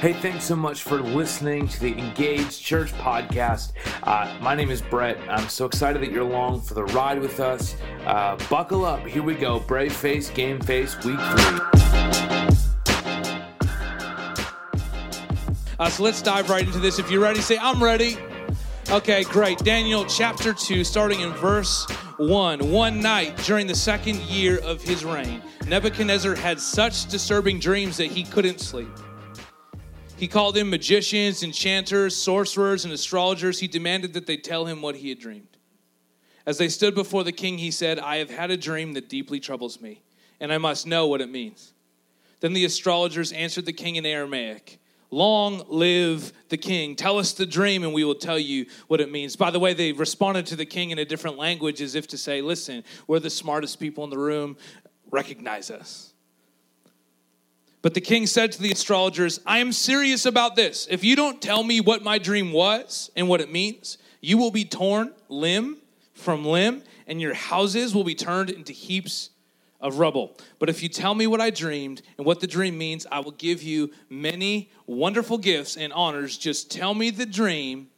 Hey, thanks so much for listening to the Engage Church podcast. Uh, my name is Brett. I'm so excited that you're along for the ride with us. Uh, buckle up. Here we go. Brave Face, Game Face, Week 3. Uh, so let's dive right into this. If you're ready, say, I'm ready. Okay, great. Daniel chapter 2, starting in verse 1. One night during the second year of his reign, Nebuchadnezzar had such disturbing dreams that he couldn't sleep. He called in magicians, enchanters, sorcerers, and astrologers. He demanded that they tell him what he had dreamed. As they stood before the king, he said, I have had a dream that deeply troubles me, and I must know what it means. Then the astrologers answered the king in Aramaic Long live the king. Tell us the dream, and we will tell you what it means. By the way, they responded to the king in a different language as if to say, Listen, we're the smartest people in the room. Recognize us. But the king said to the astrologers, I am serious about this. If you don't tell me what my dream was and what it means, you will be torn limb from limb, and your houses will be turned into heaps of rubble. But if you tell me what I dreamed and what the dream means, I will give you many wonderful gifts and honors. Just tell me the dream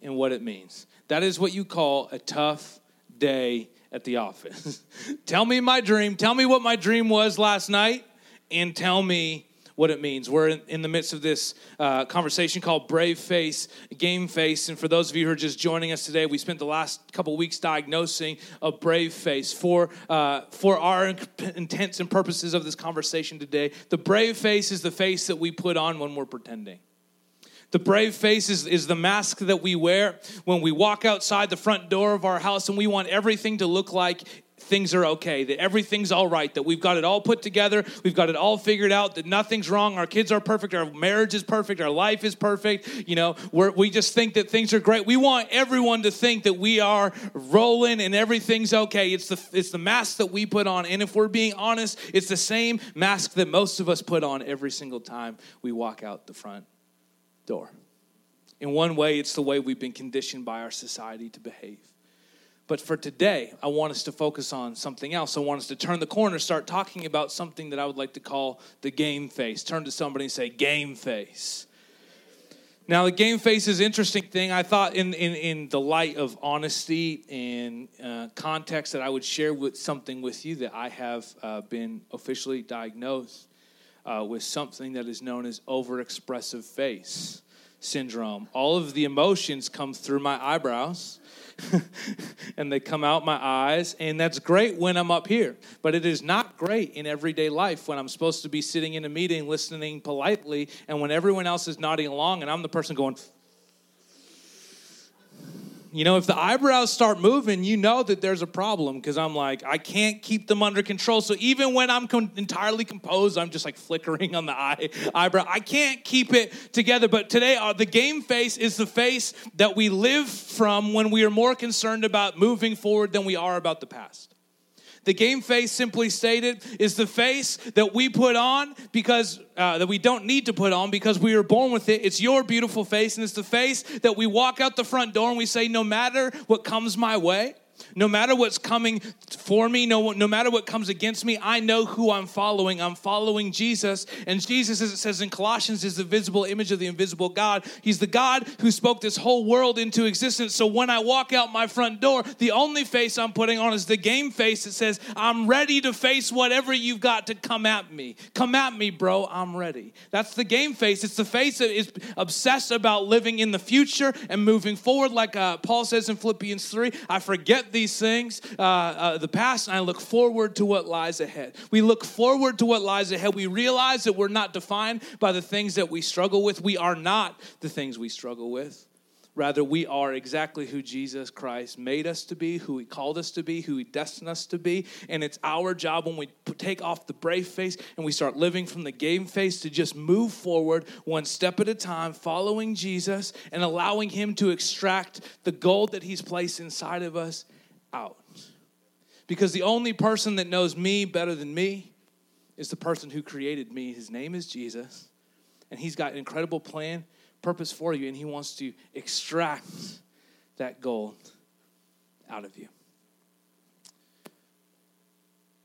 and what it means. That is what you call a tough day at the office. tell me my dream. Tell me what my dream was last night and tell me what it means. We're in, the midst of this uh, conversation called Brave Face, Game Face. And for those of you who are just joining us today, we spent the last couple weeks diagnosing a brave face. For, uh, for our intents and purposes of this conversation today, the brave face is the face that we put on when we're pretending. The brave face is, is the mask that we wear when we walk outside the front door of our house and we want everything to look like things are okay, that everything's all right, that we've got it all put together, we've got it all figured out, that nothing's wrong, our kids are perfect, our marriage is perfect, our life is perfect. You know, we just think that things are great. We want everyone to think that we are rolling and everything's okay. It's the it's the mask that we put on, and if we're being honest, it's the same mask that most of us put on every single time we walk out the front door. In one way, it's the way we've been conditioned by our society to behave. But for today, I want us to focus on something else. I want us to turn the corner, start talking about something that I would like to call the game face. Turn to somebody and say, game face. Now, the game face is an interesting thing. I thought, in, in, in the light of honesty and uh, context, that I would share with something with you that I have uh, been officially diagnosed uh, with something that is known as overexpressive face syndrome. All of the emotions come through my eyebrows and they come out my eyes. And that's great when I'm up here. But it is not great in everyday life when I'm supposed to be sitting in a meeting, listening politely, and when everyone else is nodding along and I'm the person going, you know, if the eyebrows start moving, you know that there's a problem because I'm like, I can't keep them under control. So even when I'm com- entirely composed, I'm just like flickering on the eye eyebrow. I can't keep it together. But today, uh, the game face is the face that we live from when we are more concerned about moving forward than we are about the past. The game face, simply stated, is the face that we put on because uh, that we don't need to put on because we were born with it. It's your beautiful face, and it's the face that we walk out the front door and we say, no matter what comes my way, no matter what's coming for me, no, no matter what comes against me, I know who I'm following. I'm following Jesus. And Jesus, as it says in Colossians, is the visible image of the invisible God. He's the God who spoke this whole world into existence. So when I walk out my front door, the only face I'm putting on is the game face that says, I'm ready to face whatever you've got to come at me. Come at me, bro. I'm ready. That's the game face. It's the face that is obsessed about living in the future and moving forward. Like uh, Paul says in Philippians 3, I forget these things, uh, uh, the past, and I look forward to what lies ahead. We look forward to what lies ahead. We realize that we're not defined by the things that we struggle with. We are not the things we struggle with. Rather, we are exactly who Jesus Christ made us to be, who He called us to be, who He destined us to be. And it's our job when we take off the brave face and we start living from the game face to just move forward one step at a time, following Jesus and allowing Him to extract the gold that He's placed inside of us out. Because the only person that knows me better than me is the person who created me. His name is Jesus. And He's got an incredible plan purpose for you, and He wants to extract that gold out of you.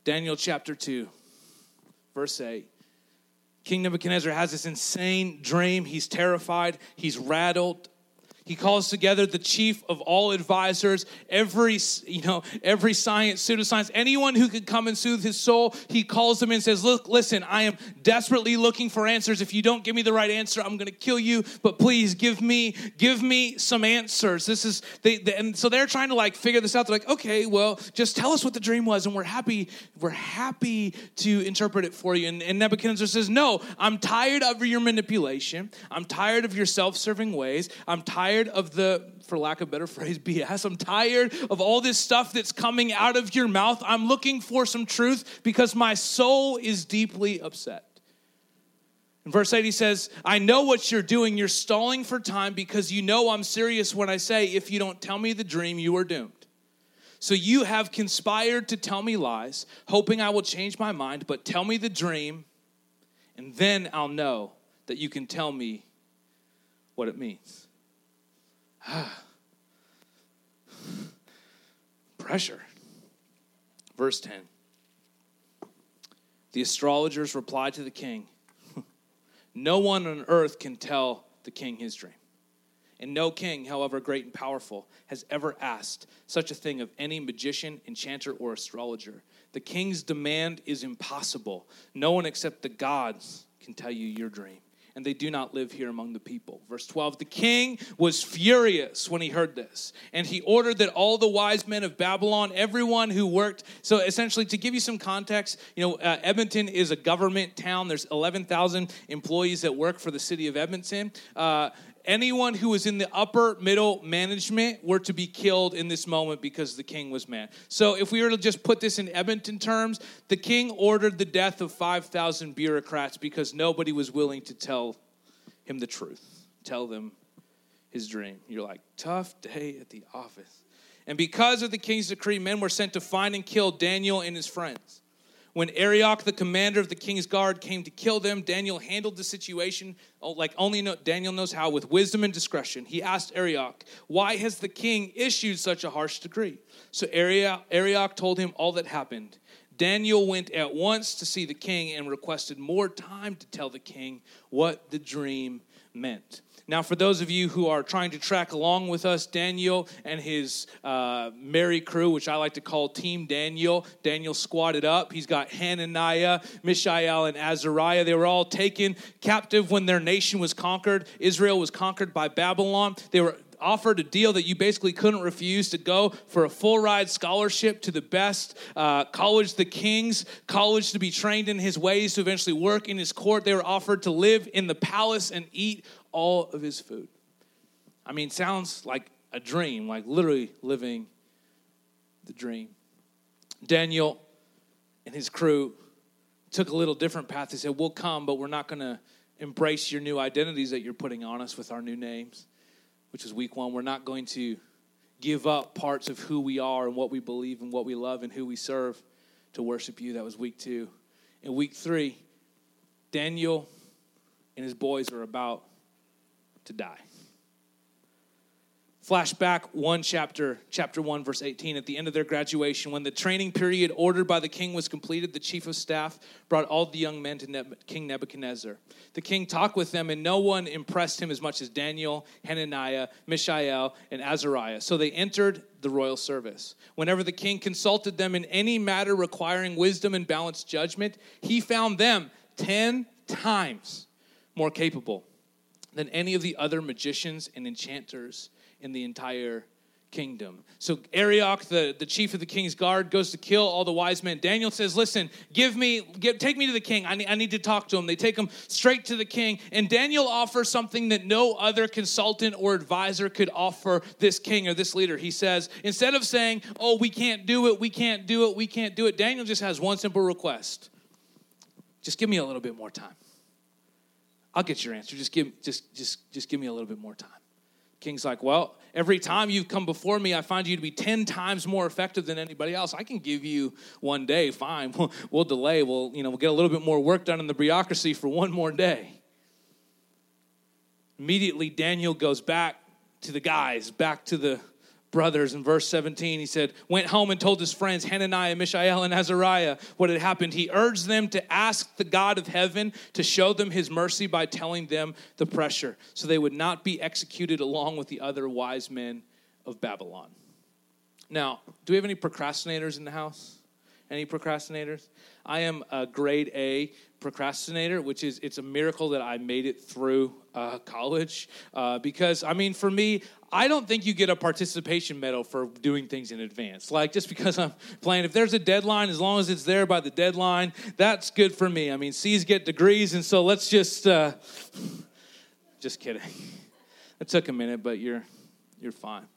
Daniel chapter 2, verse 8 King Nebuchadnezzar has this insane dream. He's terrified, he's rattled. He calls together the chief of all advisors, every you know, every science, pseudoscience, anyone who could come and soothe his soul. He calls them and says, "Look, listen, I am desperately looking for answers. If you don't give me the right answer, I'm going to kill you. But please give me, give me some answers." This is they, they, and so they're trying to like figure this out. They're like, "Okay, well, just tell us what the dream was, and we're happy, we're happy to interpret it for you." And, and Nebuchadnezzar says, "No, I'm tired of your manipulation. I'm tired of your self-serving ways. I'm tired." Tired of the, for lack of a better phrase, BS. I'm tired of all this stuff that's coming out of your mouth. I'm looking for some truth because my soul is deeply upset. In verse 8, he says, I know what you're doing. You're stalling for time because you know I'm serious when I say, if you don't tell me the dream, you are doomed. So you have conspired to tell me lies, hoping I will change my mind, but tell me the dream, and then I'll know that you can tell me what it means. Pressure. Verse 10. The astrologers replied to the king No one on earth can tell the king his dream. And no king, however great and powerful, has ever asked such a thing of any magician, enchanter, or astrologer. The king's demand is impossible. No one except the gods can tell you your dream and they do not live here among the people. Verse 12 The king was furious when he heard this, and he ordered that all the wise men of Babylon, everyone who worked, so essentially to give you some context, you know, uh, Edmonton is a government town. There's 11,000 employees that work for the city of Edmonton. Uh, anyone who was in the upper middle management were to be killed in this moment because the king was mad. So, if we were to just put this in Edmonton terms, the king ordered the death of 5,000 bureaucrats because nobody was willing to tell him the truth, tell them his dream. You're like, tough day at the office. And because of the king's decree, men were sent to find and kill Daniel and his friends. When Arioch, the commander of the king's guard, came to kill them, Daniel handled the situation oh, like only Daniel knows how, with wisdom and discretion. He asked Arioch, Why has the king issued such a harsh decree? So Arioch told him all that happened. Daniel went at once to see the king and requested more time to tell the king what the dream meant. Now, for those of you who are trying to track along with us, Daniel and his uh, merry crew, which I like to call Team Daniel, Daniel squatted up. He's got Hananiah, Mishael, and Azariah. They were all taken captive when their nation was conquered. Israel was conquered by Babylon. They were offered a deal that you basically couldn't refuse to go for a full ride scholarship to the best uh, college, the king's college, to be trained in his ways, to eventually work in his court. They were offered to live in the palace and eat all of his food. I mean, sounds like a dream, like literally living the dream. Daniel and his crew took a little different path. They said, We'll come, but we're not going to embrace your new identities that you're putting on us with our new names, which is week one. We're not going to give up parts of who we are and what we believe and what we love and who we serve to worship you. That was week two. In week three, Daniel and his boys are about to die. Flashback one chapter, chapter 1, verse 18. At the end of their graduation, when the training period ordered by the king was completed, the chief of staff brought all the young men to King Nebuchadnezzar. The king talked with them, and no one impressed him as much as Daniel, Hananiah, Mishael, and Azariah. So they entered the royal service. Whenever the king consulted them in any matter requiring wisdom and balanced judgment, he found them 10 times more capable than any of the other magicians and enchanters in the entire kingdom. So Arioch, the, the chief of the king's guard, goes to kill all the wise men. Daniel says, listen, give me, take me to the king. I need, I need to talk to him. They take him straight to the king. And Daniel offers something that no other consultant or advisor could offer this king or this leader. He says, instead of saying, oh, we can't do it, we can't do it, we can't do it, Daniel just has one simple request. Just give me a little bit more time. I'll get your answer. Just give, just, just, just give me a little bit more time. King's like, well, every time you've come before me, I find you to be 10 times more effective than anybody else. I can give you one day, fine. We'll, we'll delay. We'll, you know, we'll get a little bit more work done in the bureaucracy for one more day. Immediately, Daniel goes back to the guys, back to the brothers. In verse 17 he said went home and told his friends hananiah mishael and azariah what had happened. He urged them to ask the god of heaven to show them his mercy by telling them the pressure so they would not be executed along with the other wise men of babylon. Now do we have any procrastinators in the house any procrastinators i am a grade a procrastinator which is it's a miracle that i made it through uh, college uh, because i mean for me I don't think you get a participation medal for doing things in advance. Like just because I'm playing, if there's a deadline, as long as it's there by the deadline, that's good for me. I mean, C's get degrees, and so let's just, uh, just kidding. It took a minute, but you're, you're fine.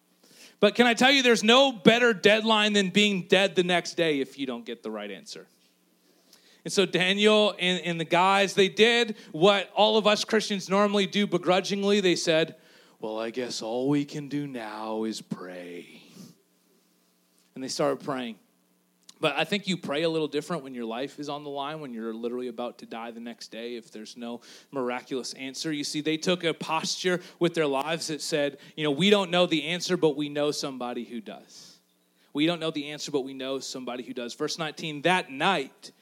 But can I tell you, there's no better deadline than being dead the next day if you don't get the right answer. And so Daniel and, and the guys, they did what all of us Christians normally do begrudgingly. They said, well, I guess all we can do now is pray. And they started praying. But I think you pray a little different when your life is on the line, when you're literally about to die the next day, if there's no miraculous answer. You see, they took a posture with their lives that said, you know, we don't know the answer, but we know somebody who does. We don't know the answer, but we know somebody who does. Verse 19, that night,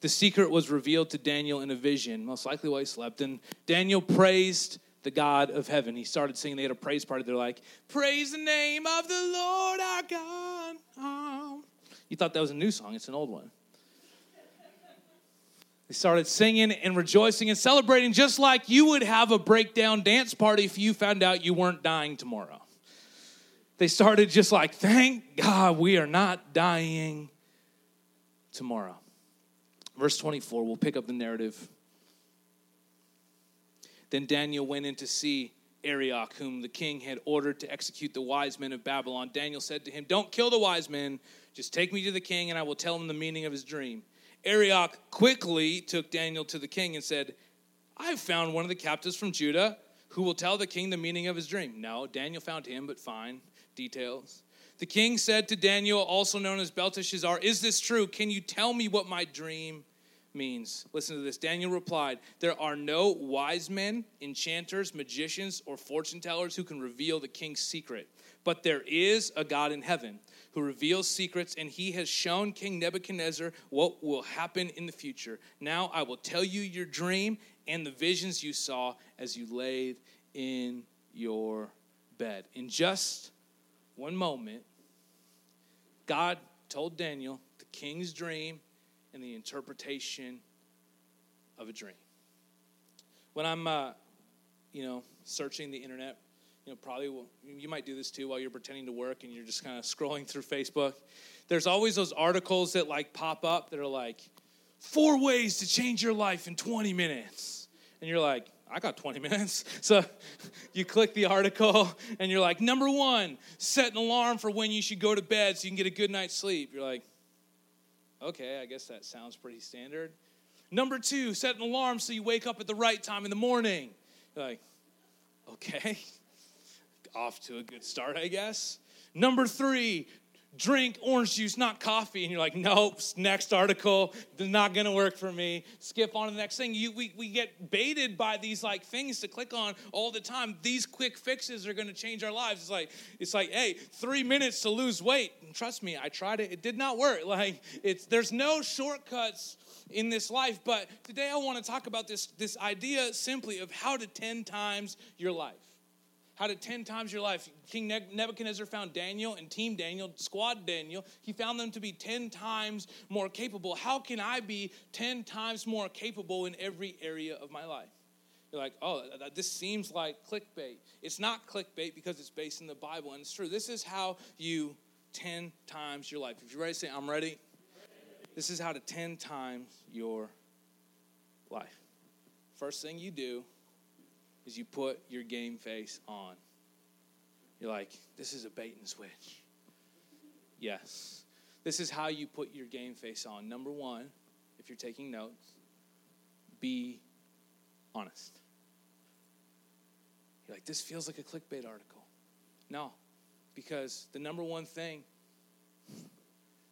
the secret was revealed to Daniel in a vision, most likely while he slept. And Daniel praised the God of heaven. He started singing. They had a praise party. They're like, Praise the name of the Lord our God. You thought that was a new song, it's an old one. They started singing and rejoicing and celebrating just like you would have a breakdown dance party if you found out you weren't dying tomorrow. They started just like, Thank God we are not dying tomorrow. Verse 24, we'll pick up the narrative then Daniel went in to see Arioch, whom the king had ordered to execute the wise men of Babylon. Daniel said to him, Don't kill the wise men, just take me to the king, and I will tell him the meaning of his dream. Arioch quickly took Daniel to the king and said, I've found one of the captives from Judah who will tell the king the meaning of his dream. No, Daniel found him, but fine. Details. The king said to Daniel, also known as Belteshazzar, Is this true? Can you tell me what my dream means. Listen to this. Daniel replied, There are no wise men, enchanters, magicians, or fortune tellers who can reveal the king's secret. But there is a God in heaven who reveals secrets, and he has shown King Nebuchadnezzar what will happen in the future. Now I will tell you your dream and the visions you saw as you laid in your bed. In just one moment, God told Daniel the king's dream in the interpretation of a dream. When I'm, uh, you know, searching the internet, you know, probably will, you might do this too while you're pretending to work and you're just kind of scrolling through Facebook. There's always those articles that like pop up that are like, four ways to change your life in 20 minutes. And you're like, I got 20 minutes. So you click the article and you're like, number one, set an alarm for when you should go to bed so you can get a good night's sleep. You're like, Okay, I guess that sounds pretty standard. Number two, set an alarm so you wake up at the right time in the morning. You're like, okay, off to a good start, I guess. Number three, drink orange juice, not coffee. And you're like, nope, next article, not gonna work for me. Skip on to the next thing. You, we, we get baited by these like things to click on all the time. These quick fixes are gonna change our lives. It's like, it's like, hey, three minutes to lose weight. And trust me, I tried it, it did not work. Like, it's there's no shortcuts in this life. But today I want to talk about this, this idea simply of how to 10 times your life how to 10 times your life. King Nebuchadnezzar found Daniel and Team Daniel, Squad Daniel. He found them to be 10 times more capable. How can I be 10 times more capable in every area of my life? You're like, oh, this seems like clickbait. It's not clickbait because it's based in the Bible, and it's true. This is how you 10 times your life. If you're ready to say, I'm ready, this is how to 10 times your life. First thing you do is you put your game face on. You're like, this is a bait and switch. Yes. This is how you put your game face on. Number one, if you're taking notes, be honest. You're like, this feels like a clickbait article. No, because the number one thing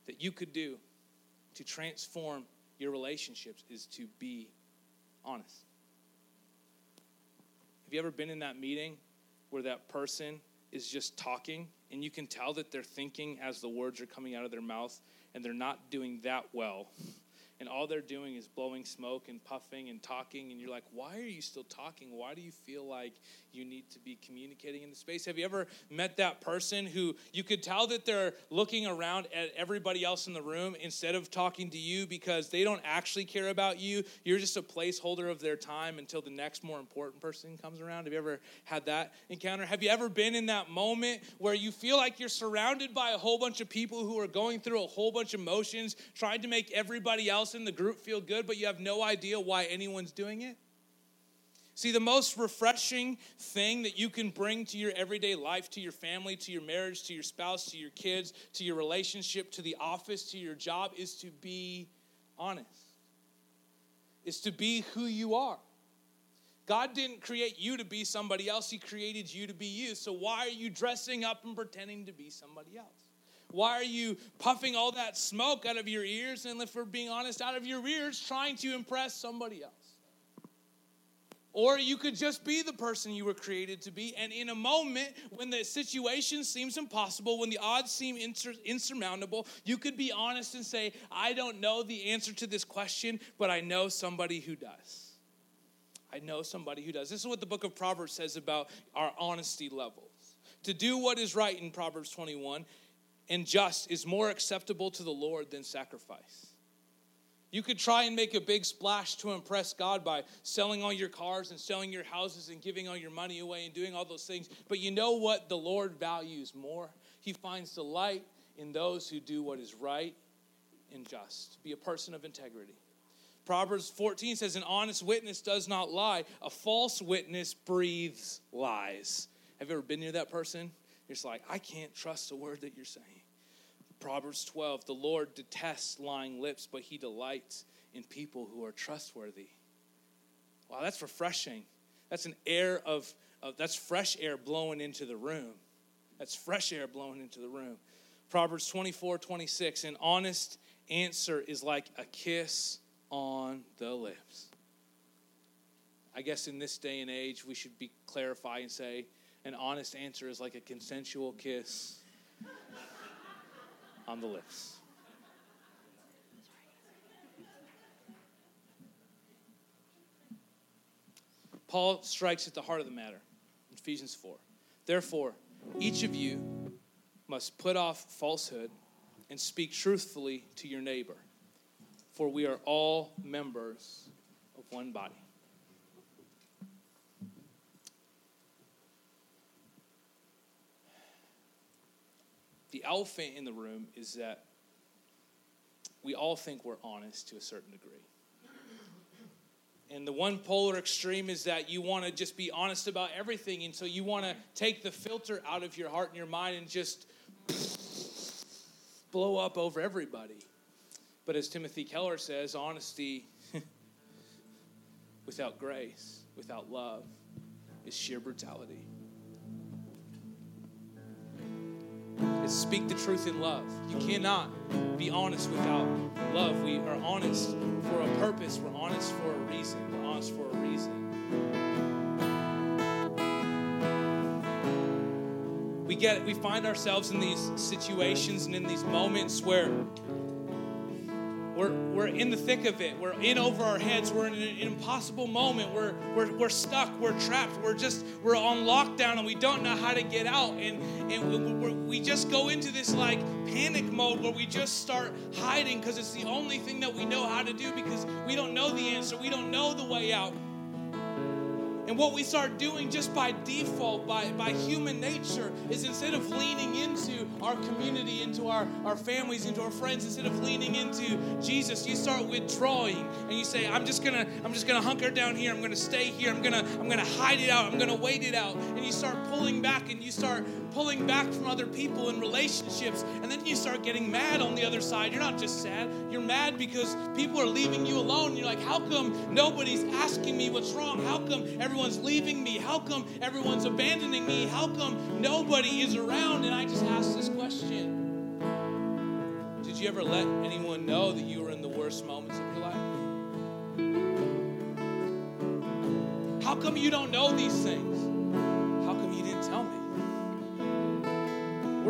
that you could do to transform your relationships is to be honest. Have you ever been in that meeting where that person is just talking and you can tell that they're thinking as the words are coming out of their mouth, and they're not doing that well and all they're doing is blowing smoke and puffing and talking and you're like why are you still talking? Why do you feel like you need to be communicating in the space? Have you ever met that person who you could tell that they're looking around at everybody else in the room instead of talking to you because they don't actually care about you? You're just a placeholder of their time until the next more important person comes around. Have you ever had that encounter? Have you ever been in that moment where you feel like you're surrounded by a whole bunch of people who are going through a whole bunch of motions trying to make everybody else else in the group feel good, but you have no idea why anyone's doing it? See, the most refreshing thing that you can bring to your everyday life, to your family, to your marriage, to your spouse, to your kids, to your relationship, to the office, to your job, is to be honest, is to be who you are. God didn't create you to be somebody else, He created you to be you. So why are you dressing up and pretending to be somebody else? Why are you puffing all that smoke out of your ears and, if we're being honest, out of your ears trying to impress somebody else? Or you could just be the person you were created to be. And in a moment when the situation seems impossible, when the odds seem insurmountable, you could be honest and say, I don't know the answer to this question, but I know somebody who does. I know somebody who does. This is what the book of Proverbs says about our honesty levels. To do what is right in Proverbs 21 and just is more acceptable to the Lord than sacrifice. You could try and make a big splash to impress God by selling all your cars and selling your houses and giving all your money away and doing all those things. But you know what the Lord values more? He finds delight in those who do what is right and just. Be a person of integrity. Proverbs 14 says, An honest witness does not lie, a false witness breathes lies. Have you ever been near that person? You're like, I can't trust a word that you're saying. Proverbs 12 The Lord detests lying lips, but he delights in people who are trustworthy. Wow, that's refreshing. That's an air of, of, that's fresh air blowing into the room. That's fresh air blowing into the room. Proverbs 24 26 An honest answer is like a kiss on the lips. I guess in this day and age, we should be clarify and say an honest answer is like a consensual kiss on the lips. Paul strikes at the heart of the matter. In Ephesians 4. Therefore, each of you must put off falsehood and speak truthfully to your neighbor, for we are all members of one body. the elephant in the room is that we all think we're honest to a certain degree. And the one polar extreme is that you want to just be honest about everything. And so you want to take the filter out of your heart and your mind and just blow up over everybody. But as Timothy Keller says, honesty without grace, without love, is sheer brutality. Is speak the truth in love. You cannot be honest without love. We are honest for a purpose, we're honest for a reason. We're honest for a reason. We get we find ourselves in these situations and in these moments where we're, we're in the thick of it. We're in over our heads. We're in an impossible moment. We're, we're, we're stuck. We're trapped. We're just, we're on lockdown and we don't know how to get out. And, and we we just go into this like panic mode where we just start hiding because it's the only thing that we know how to do because we don't know the answer. We don't know the way out. And what we start doing just by default, by, by human nature, is instead of leaning into our community, into our, our families, into our friends, instead of leaning into Jesus, you start withdrawing. And you say, I'm just gonna, I'm just gonna hunker down here, I'm gonna stay here, I'm gonna, I'm gonna hide it out, I'm gonna wait it out. And you start pulling back and you start pulling back from other people in relationships, and then you start getting mad on the other side. You're not just sad, you're mad because people are leaving you alone. You're like, how come nobody's asking me what's wrong? How come everyone's leaving me? How come everyone's abandoning me? How come nobody is around? And I just ask this question Did you ever let anyone know that you were in the worst moments of your life? How come you don't know these things?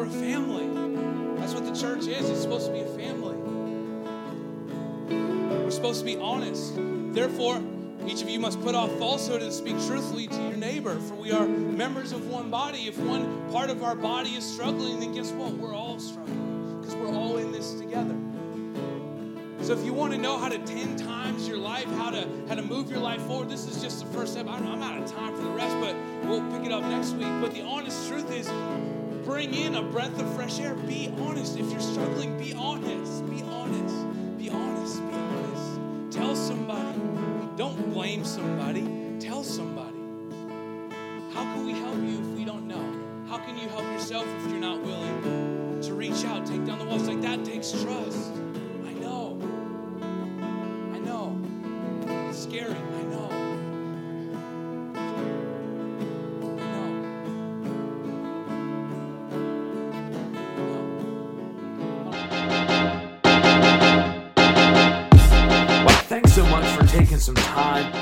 We're a family. That's what the church is. It's supposed to be a family. We're supposed to be honest. Therefore, each of you must put off falsehood and speak truthfully to your neighbor, for we are members of one body. If one part of our body is struggling, then guess what? We're all struggling because we're all in this together. So if you want to know how to 10 times your life, how to how to move your life forward, this is just the first step. I'm out of time for the rest, but we'll pick it up next week. But the honest truth is bring in a breath of fresh air. Be honest. If you're struggling, be honest. Be honest. Be honest. Be honest. Tell somebody. Don't blame somebody. Tell somebody. How can we help you if we don't know? How can you help yourself if you're not willing to reach out, take down the walls? Like that takes trust.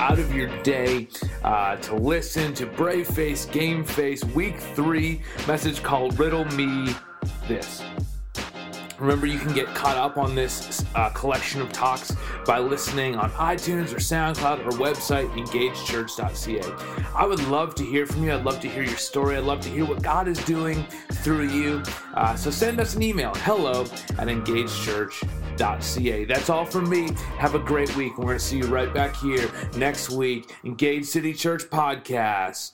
Out of your day uh, to listen to Brave Face Game Face Week 3 message called Riddle Me This. Remember, you can get caught up on this uh, collection of talks by listening on iTunes or SoundCloud or website engagechurch.ca. I would love to hear from you. I'd love to hear your story. I'd love to hear what God is doing through you. Uh, so send us an email hello at engagechurch.ca. That's all from me. Have a great week. We're going to see you right back here next week. Engage City Church Podcast.